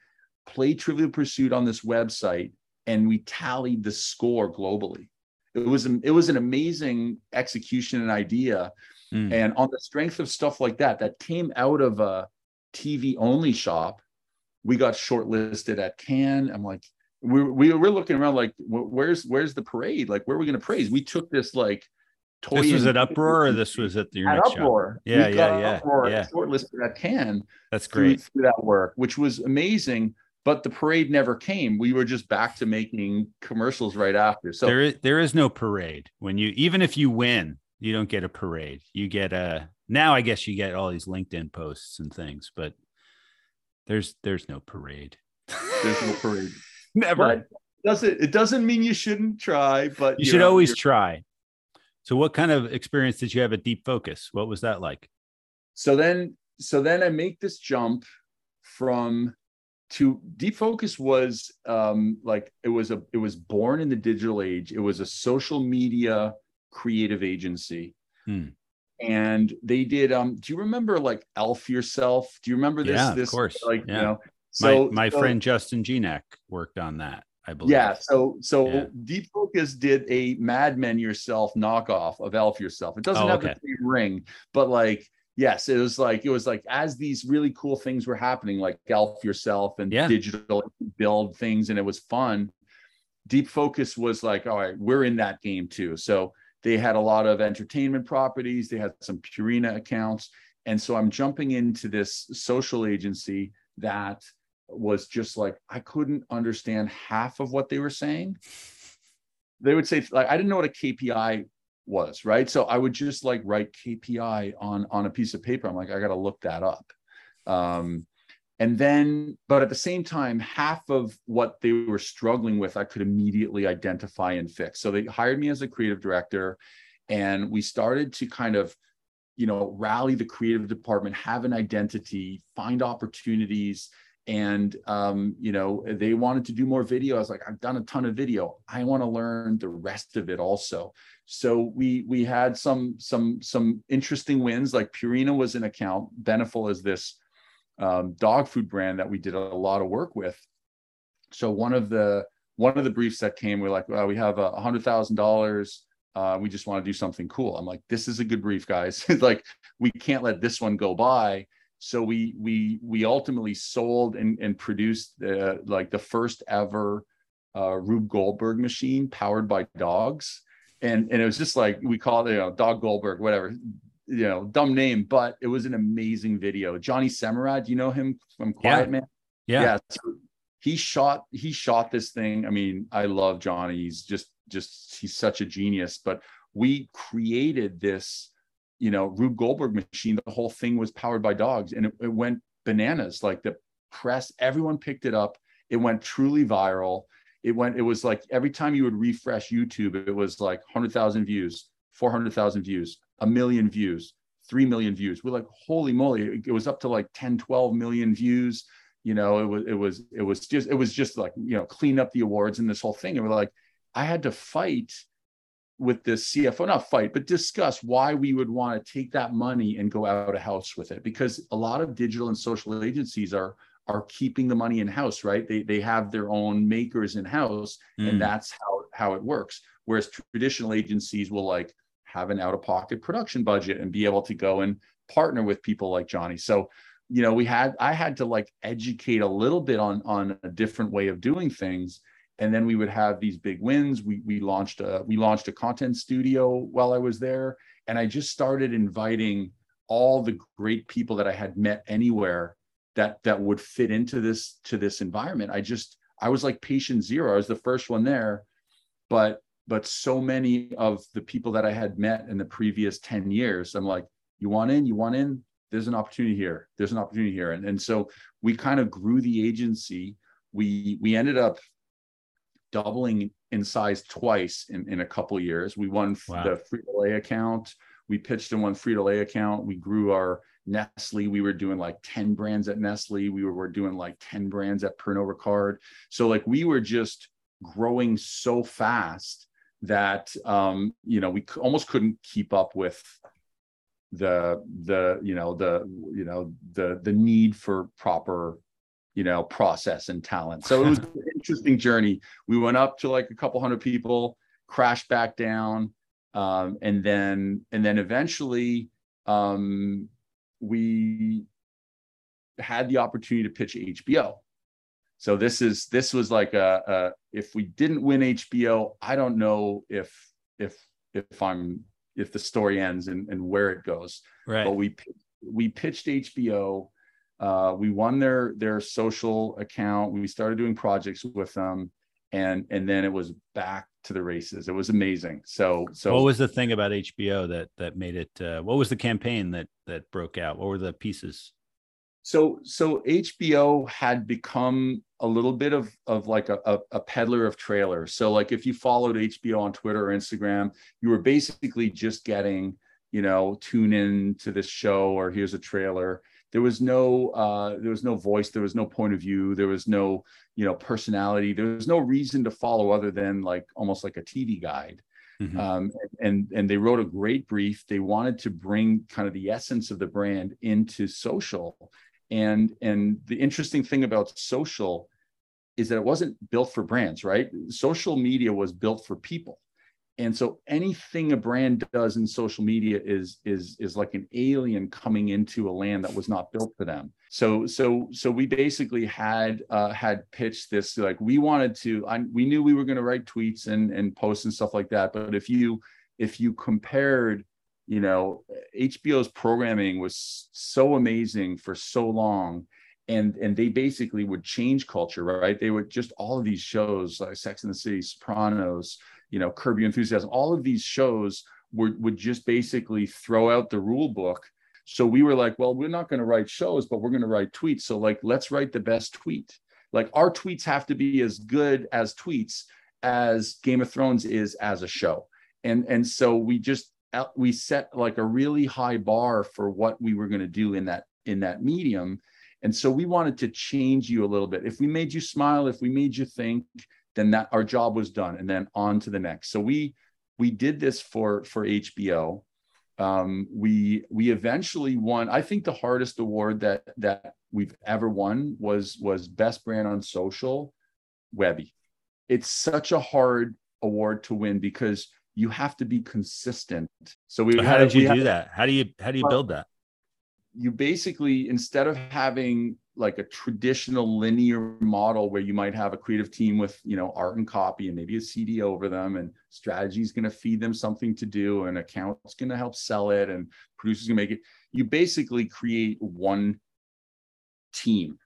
Speaker 2: play Trivial Pursuit on this website, and we tallied the score globally. It was it was an amazing execution and idea,
Speaker 1: Mm.
Speaker 2: and on the strength of stuff like that, that came out of a TV only shop, we got shortlisted at Cannes. I'm like, we we were looking around like, where's where's the parade? Like, where are we going to praise? We took this like toy.
Speaker 1: This was at Uproar or this was at the
Speaker 2: at? Uproar.
Speaker 1: Yeah, yeah, yeah,
Speaker 2: Uproar
Speaker 1: yeah.
Speaker 2: Shortlisted at Cannes
Speaker 1: That's
Speaker 2: through,
Speaker 1: great.
Speaker 2: through that work, which was amazing. But the parade never came. We were just back to making commercials right after. So
Speaker 1: there is there is no parade when you even if you win, you don't get a parade. You get a now I guess you get all these LinkedIn posts and things, but there's there's no parade.
Speaker 2: there's no parade.
Speaker 1: Never.
Speaker 2: But doesn't it doesn't mean you shouldn't try, but
Speaker 1: you should always try. So what kind of experience did you have at Deep Focus? What was that like?
Speaker 2: so then so then i make this jump from to deep focus was um like it was a it was born in the digital age it was a social media creative agency
Speaker 1: Hmm.
Speaker 2: and they did um do you remember like elf yourself do you remember this
Speaker 1: Yeah, of
Speaker 2: this
Speaker 1: course.
Speaker 2: like
Speaker 1: Yeah.
Speaker 2: you know so
Speaker 1: my my
Speaker 2: so-
Speaker 1: friend Justin Genak worked on that, I believe.
Speaker 2: yeah so so
Speaker 1: Yeah.
Speaker 2: deep focus did a mad men yourself knockoff of elf yourself it doesn't
Speaker 1: Oh,
Speaker 2: have
Speaker 1: okay.
Speaker 2: the same ring but like yes it was like it was like as these really cool things were happening like elf yourself and
Speaker 1: Yeah.
Speaker 2: digital build things and it was fun Deep Focus was like, all right, we're in that game too. So they had a lot of entertainment properties, they had some Purina accounts. And so I'm jumping into this social agency that was just like, I couldn't understand half of what they were saying. They would say, like, I didn't know what a KPI was, right? So I would just like write KPI on on a piece of paper. I'm like, I got to look that up. Um, and then, but at the same time, half of what they were struggling with, I could immediately identify and fix. So they hired me as a creative director, and we started to kind of, you know, rally the creative department, have an identity, find opportunities. And um, you know, they wanted to do more video. I was like, I've done a ton of video. I want to learn the rest of it also. So we we had some some some interesting wins. Like Purina was an account. Beneful is this um, dog food brand that we did a lot of work with. So one of the one of the briefs that came, we are like, well, we have a hundred thousand uh, dollars. We just want to do something cool. I'm like, this is a good brief, guys. like, we can't let this one go by. So we we we ultimately sold and, and produced uh, like the first ever uh, Rube Goldberg machine powered by dogs. And, and it was just like we call it, you know, Dog Goldberg, whatever you know, dumb name, but it was an amazing video. Johnny Semerad, do you know him from Quiet
Speaker 1: yeah.
Speaker 2: Man?
Speaker 1: Yeah. yeah. So
Speaker 2: he shot he shot this thing. I mean, I love Johnny. He's just just he's such a genius. But we created this, you know, Rube Goldberg machine. The whole thing was powered by dogs, and it, it went bananas. Like the press, everyone picked it up. It went truly viral. It went. It was like every time you would refresh YouTube, it was like hundred thousand views, four hundred thousand views, a million views, 3 million views. We're like, holy moly, it was up to like 10, 12 million views. You know, it was, it was, it was just, it was just like, you know, clean up the awards and this whole thing. And we're like, I had to fight with this CFO, not fight, but discuss why we would want to take that money and go out of house with it. Because a lot of digital and social agencies are, are keeping the money in house, right? They, they have their own makers in house, mm. and that's how, how it works. Whereas traditional agencies will like have an out of pocket production budget and be able to go and partner with people like Johnny. So, you know, we had I had to like educate a little bit on on a different way of doing things and then we would have these big wins. We we launched a we launched a content studio while I was there and I just started inviting all the great people that I had met anywhere that that would fit into this to this environment. I just I was like patient zero. I was the first one there, but but so many of the people that I had met in the previous 10 years, I'm like, you want in, you want in, there's an opportunity here. There's an opportunity here. And, and so we kind of grew the agency. We we ended up doubling in size twice in, in a couple years. We won wow. the Frito-Lay account. We pitched and won Frito-Lay account. We grew our Nestle. We were doing like 10 brands at Nestle. We were, were doing like 10 brands at Pernod Ricard. So like we were just growing so fast that um, you know we almost couldn't keep up with the the you know the you know the the need for proper you know process and talent so it was an interesting journey we went up to like a couple hundred people crashed back down um, and then and then eventually um, we had the opportunity to pitch hbo so this is this was like a, a if we didn't win HBO, I don't know if if if I'm if the story ends and, and where it goes.
Speaker 1: Right.
Speaker 2: But we we pitched HBO. Uh, we won their their social account. We started doing projects with them, and and then it was back to the races. It was amazing. So so
Speaker 1: what was the thing about HBO that that made it? Uh, what was the campaign that that broke out? What were the pieces?
Speaker 2: So so HBO had become a little bit of of like a, a, a, peddler of trailers. So like if you followed HBO on Twitter or Instagram, you were basically just getting, you know, tune in to this show or here's a trailer. There was no uh, there was no voice, there was no point of view, there was no, you know, personality. There was no reason to follow other than like almost like a TV guide. Mm-hmm. Um, and and they wrote a great brief. They wanted to bring kind of the essence of the brand into social and and the interesting thing about social is that it wasn't built for brands right social media was built for people and so anything a brand does in social media is is is like an alien coming into a land that was not built for them. So so so we basically had uh, had pitched this like we wanted to I, we knew we were going to write tweets and and posts and stuff like that. But if you if you compared you know hbo's programming was so amazing for so long and and they basically would change culture right? They would just all of these shows like sex and the city sopranos you know curb your enthusiasm. All of these shows would would just basically throw out the rule book. So we were like well we're not going to write shows but we're going to write tweets. So like let's write the best tweet. Like our tweets have to be as good as tweets as game of thrones is as a show. And and so we just uh, we set like a really high bar for what we were going to do in that in that medium. And so we wanted to change you a little bit. If we made you smile, if we made you think, then that our job was done, and then on to the next. So we we did this for for HBO. Um, we we eventually won. I think the hardest award that that we've ever won was was best brand on social, Webby. It's such a hard award to win because you have to be consistent. So we.
Speaker 3: how did you do that? How do you how do you build that?
Speaker 2: you basically instead of having like a traditional linear model where you might have a creative team with you know art and copy and maybe a cd over them and strategy is going to feed them something to do and account's going to help sell it and producers going to make it. You basically create one team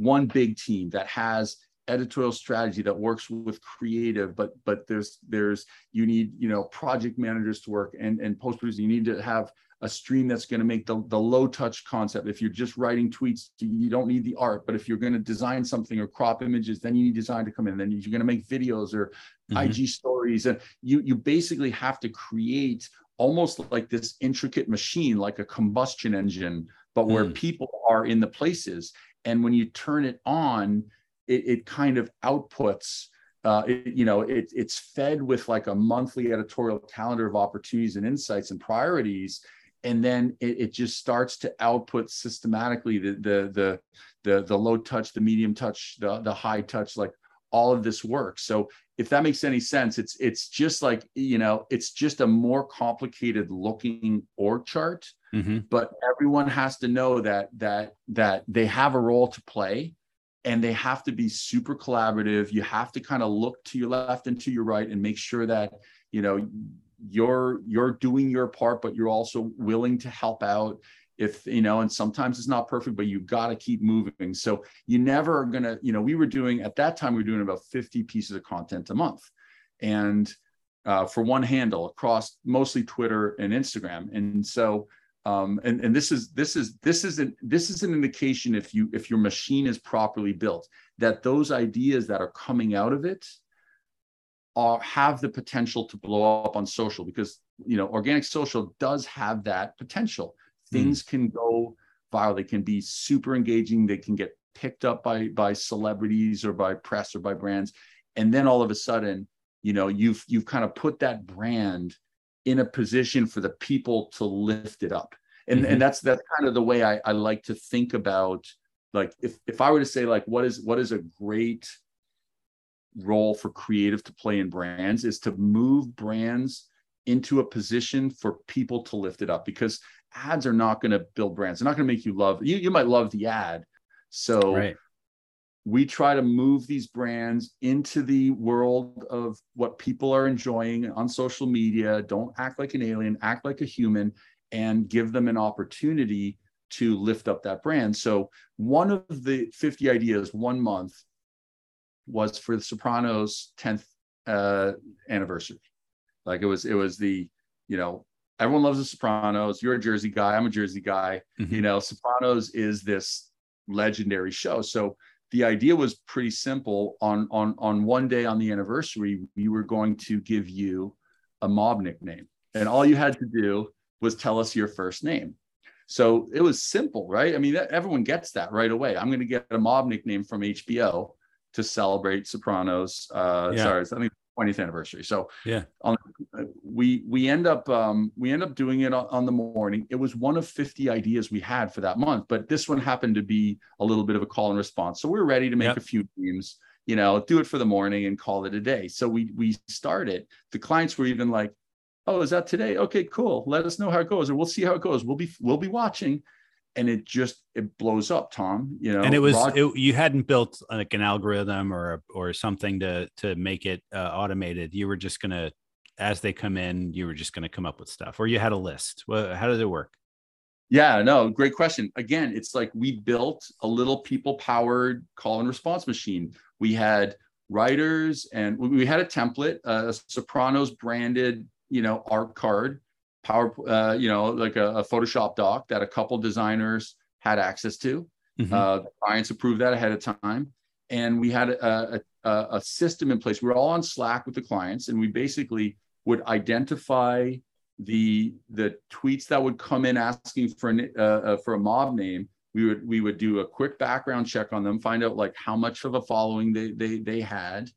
Speaker 2: one big team that has editorial strategy that works with creative but but there's there's you need you know project managers to work and and post producers you need to have a stream that's going to make the, the low touch concept. If you're just writing tweets, you don't need the art. But if you're going to design something or crop images, then you need design to come in. Then you're going to make videos or mm-hmm. IG stories. And you, you basically have to create almost like this intricate machine, like a combustion engine, but where mm. people are in the places. And when you turn it on, it, it kind of outputs uh, it, you know, it, it's fed with like a monthly editorial calendar of opportunities and insights and priorities. And then it, it, just starts to output systematically the, the the the the low touch the medium touch the the high touch like all of this work. So if that makes any sense it's it's just like you know it's just a more complicated looking org chart. Mm-hmm. but everyone has to know that that that they have a role to play and they have to be super collaborative. You have to kind of look to your left and to your right and make sure that you know you're you're doing your part but you're also willing to help out if you know and sometimes it's not perfect but you've got to keep moving. So you never are going to you know we were doing at that time we were doing about 50 pieces of content a month. And uh, for one handle across mostly twitter and instagram. And so um, and, and this is this is this is an this is an indication if you if your machine is properly built that those ideas that are coming out of it are have the potential to blow up on social because you know organic social does have that potential hmm. things mm. can go viral they can be super engaging they can get picked up by by celebrities or by press or by brands and then all of a sudden you know you've you've kind of put that brand in a position for the people to lift it up and mm-hmm. and that's that's kind of the way I, I like to think about like if if i were to say like what is what is a great role for creative to play in brands is to move brands into a position for people to lift it up because ads are not going to build brands. They're not going to make you love you. You might love the ad. So right. We try to move these brands into the world of what people are enjoying on social media. Don't act like an alien, act like a human and give them an opportunity to lift up that brand. So one of the 50 ideas one month was for the Sopranos 10th uh, anniversary. Like it was, it was the, you know, everyone loves the Sopranos. You're a Jersey guy. I'm a Jersey guy. Mm-hmm. You know, Sopranos is this legendary show. So the idea was pretty simple. On on on one day on the anniversary, we were going to give you a mob nickname, and all you had to do was tell us your first name. So it was simple, right? I mean, that, everyone gets that right away. I'm going to get a mob nickname from HBO to celebrate Sopranos. Uh, yeah. Sorry, I think 20th anniversary. So
Speaker 3: yeah,
Speaker 2: on, we we end up um, we end up doing it on, on, the morning. It was one of 50 ideas we had for that month, but this one happened to be a little bit of a call and response. So we are ready to make yep. a few teams. you know, do it for the morning and call it a day. So we we started. The clients were even like, "Oh, is that today? Okay, cool. Let us know how it goes, or we'll see how it goes. We'll be we'll be watching." And it just it blows up, Tom. You know,
Speaker 3: and it was it, you hadn't built like an algorithm or or something to to make it uh, automated. You were just gonna, as they come in, you were just gonna come up with stuff, or you had a list. Well, how does it work?
Speaker 2: Yeah, no, great question. Again, it's like we built a little people powered call and response machine. We had writers and we had a template, a Sopranos branded, you know, art card, power, uh, you know, like a, a, Photoshop doc that a couple designers had access to. Mm-hmm. Uh, clients approved that ahead of time. And we had a, a, a system in place. We were all on Slack with the clients, and we basically would identify the the tweets that would come in asking for an, uh, uh, for a mob name we would we would do a quick background check on them find out like how much of a following they they they had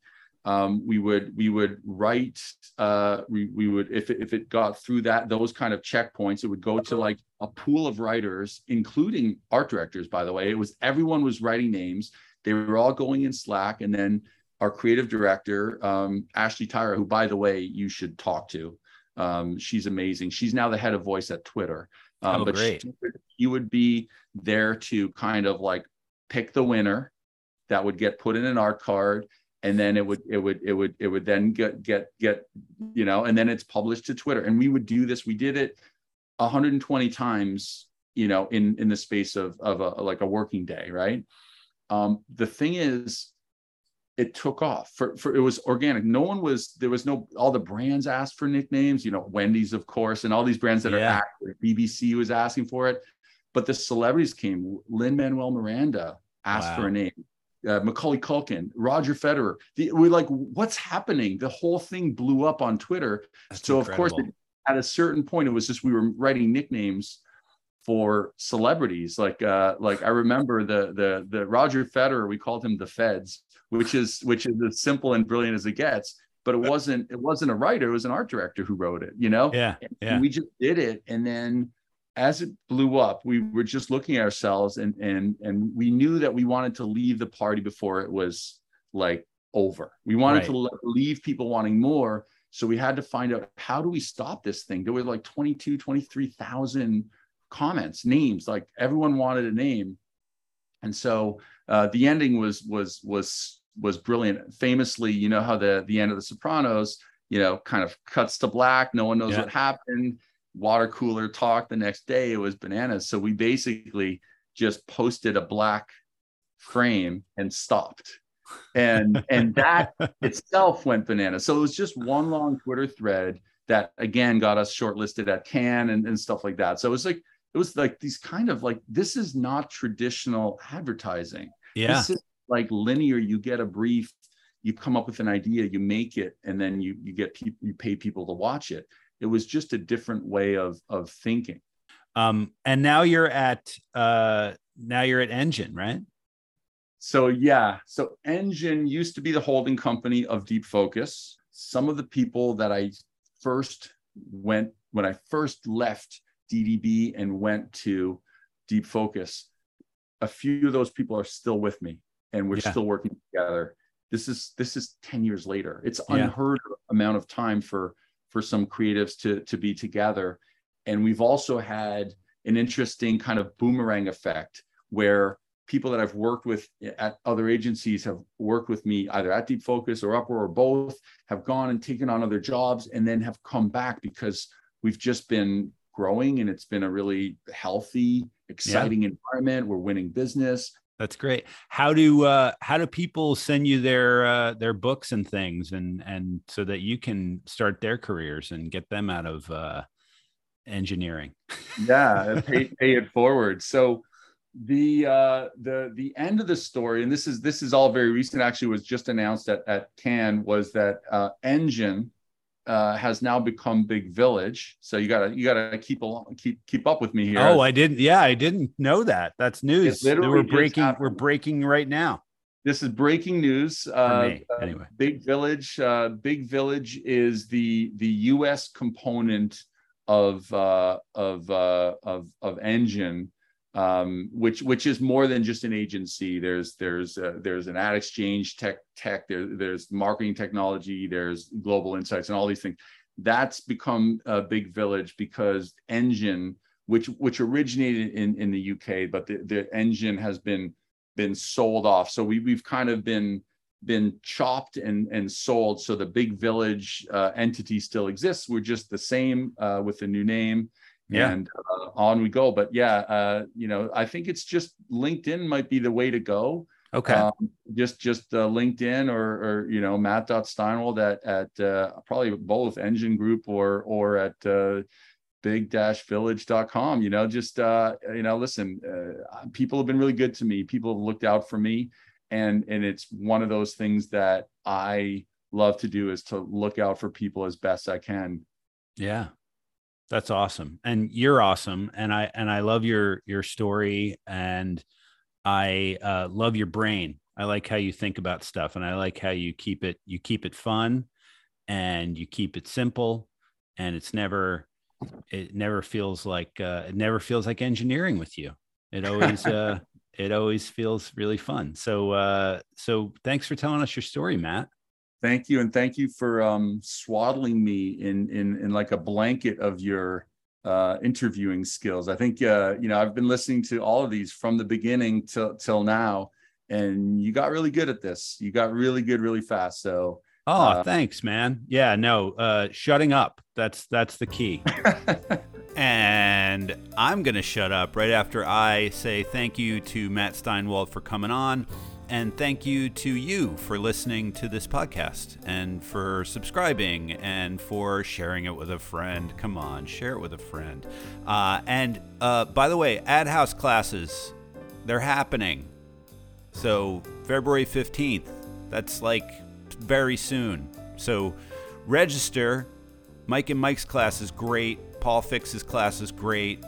Speaker 2: um, we would we would write uh, we, we would if it, if it got through that those kind of checkpoints it would go to like a pool of writers including art directors by the way it was everyone was writing names they were all going in slack and then our creative director um, ashley tyra who by the way you should talk to um, she's amazing. She's now the head of voice at Twitter.
Speaker 3: Um, oh, but great.
Speaker 2: She, you would be there to kind of like pick the winner that would get put in an art card and then it would it would it would it would then get get get you know and then it's published to twitter. And we would do this. We did it 120 times you know in in the space of of a like a working day right? Um the thing is it took off for, for it was organic. No one was there was no all the brands asked for nicknames you know wendy's of course and all these brands that yeah. are active bbc was asking for it. But the celebrities came. Lin manuel miranda asked wow. for a name uh, macaulay culkin roger federer the, we're like what's happening the whole thing blew up on twitter That's so incredible. of course at a certain point it was just we were writing nicknames for celebrities like uh like i remember the the the roger federer we called him the feds which is which is as simple and brilliant as it gets but it wasn't it wasn't a writer it was an art director who wrote it you know
Speaker 3: yeah, yeah.
Speaker 2: we just did it and then as it blew up we were just looking at ourselves and and and we knew that we wanted to leave the party before it was like over we wanted right. to leave people wanting more so we had to find out how do we stop this thing there were like 22 23,000 comments names like everyone wanted a name and so uh, the ending was was was was brilliant. Famously, you know how the the end of The Sopranos, you know, kind of cuts to black. No one knows yeah. what happened. Water cooler talk the next day. It was bananas. So we basically just posted a black frame and stopped. And and that itself went bananas. So it was just one long Twitter thread that again got us shortlisted at Cannes and, and stuff like that. So it was like it was like these kind of like this is not traditional advertising.
Speaker 3: Yeah.
Speaker 2: This is like linear. You get a brief, you come up with an idea, you make it, and then you you get people, you pay people to watch it. It was just a different way of of thinking.
Speaker 3: Um, and now you're at uh now you're at Engine, right?
Speaker 2: So yeah, so Engine used to be the holding company of Deep Focus. Some of the people that I first went when I first left DDB and went to Deep Focus, a few of those people are still with me and we're yeah. still working together. This is this is 10 years later. It's unheard of amount of time for for some creatives to to be together. And we've also had an interesting kind of boomerang effect where people that I've worked with at other agencies have worked with me either at Deep Focus or Uproar or both, have gone and taken on other jobs and then have come back because we've just been growing and it's been a really healthy, exciting yeah. environment. We're winning business.
Speaker 3: That's great. How do uh, how do people send you their uh, their books and things, and and so that you can start their careers and get them out of uh, engineering?
Speaker 2: yeah, pay, pay it forward. So the uh, the the end of the story, and this is this is all very recent. Actually, was just announced at at Cannes was that uh, Engine uh, has now become Big Village. So you gotta you gotta keep along, keep keep up with me here.
Speaker 3: Oh, I didn't. Yeah, I didn't know that. That's news. We're breaking. We're breaking right now.
Speaker 2: This is breaking news. Uh,
Speaker 3: anyway,
Speaker 2: Big Village. Uh, Big Village is the the U.S. component of uh, of uh, of of Engine. Um, which which is more than just an agency. There's there's uh, there's an ad exchange tech tech. There, there's marketing technology. There's global insights and all these things. That's become a big village because Engine, which which originated in in the UK, but the, the engine has been been sold off. So we we've kind of been been chopped and and sold. So the big village uh, entity still exists. We're just the same uh, with the new name yeah. and uh, on we go. But yeah, uh, you know, I think it's just LinkedIn might be the way to go.
Speaker 1: Okay. Um,
Speaker 2: just just uh, LinkedIn or or you know Matt Steinwald at at uh, probably both Engine Group or or at uh, big-village.com. You know, just uh, you know, listen, uh, people have been really good to me. People have looked out for me, and and it's one of those things that I love to do is to look out for people as best I can.
Speaker 1: Yeah, that's awesome. And you're awesome. And I and I love your your story and I uh, love your brain. I like how you think about stuff and I like how you keep it you keep it fun and you keep it simple and it's never it never feels like uh, it never feels like engineering with you. It always uh it always feels really fun. So uh so thanks for telling us your story, Matt
Speaker 2: thank you and thank you for um, swaddling me in in in like a blanket of your uh, interviewing skills. I think uh, you know I've been listening to all of these from the beginning till till now, and you got really good at this. You got really good really fast. So
Speaker 1: oh, uh, thanks, man. Yeah, no, uh, shutting up. That's that's the key. and I'm gonna shut up right after I say thank you to Matt Steinwald for coming on. And thank you to you for listening to this podcast and for subscribing and for sharing it with a friend. Come on, share it with a friend. Uh, and uh, by the way, Adhouse classes, they're happening. So, February 15th, that's like very soon. So, register. Mike and Mike's class is great. Paul Fix's class is great.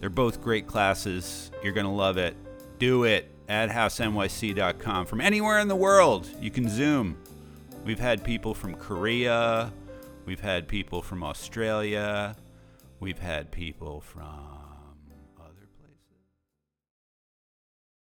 Speaker 1: They're both great classes. You're going to love it. Do it adhousenyc.com. From anywhere in the world, you can Zoom. We've had people from Korea, we've had people from Australia, we've had people from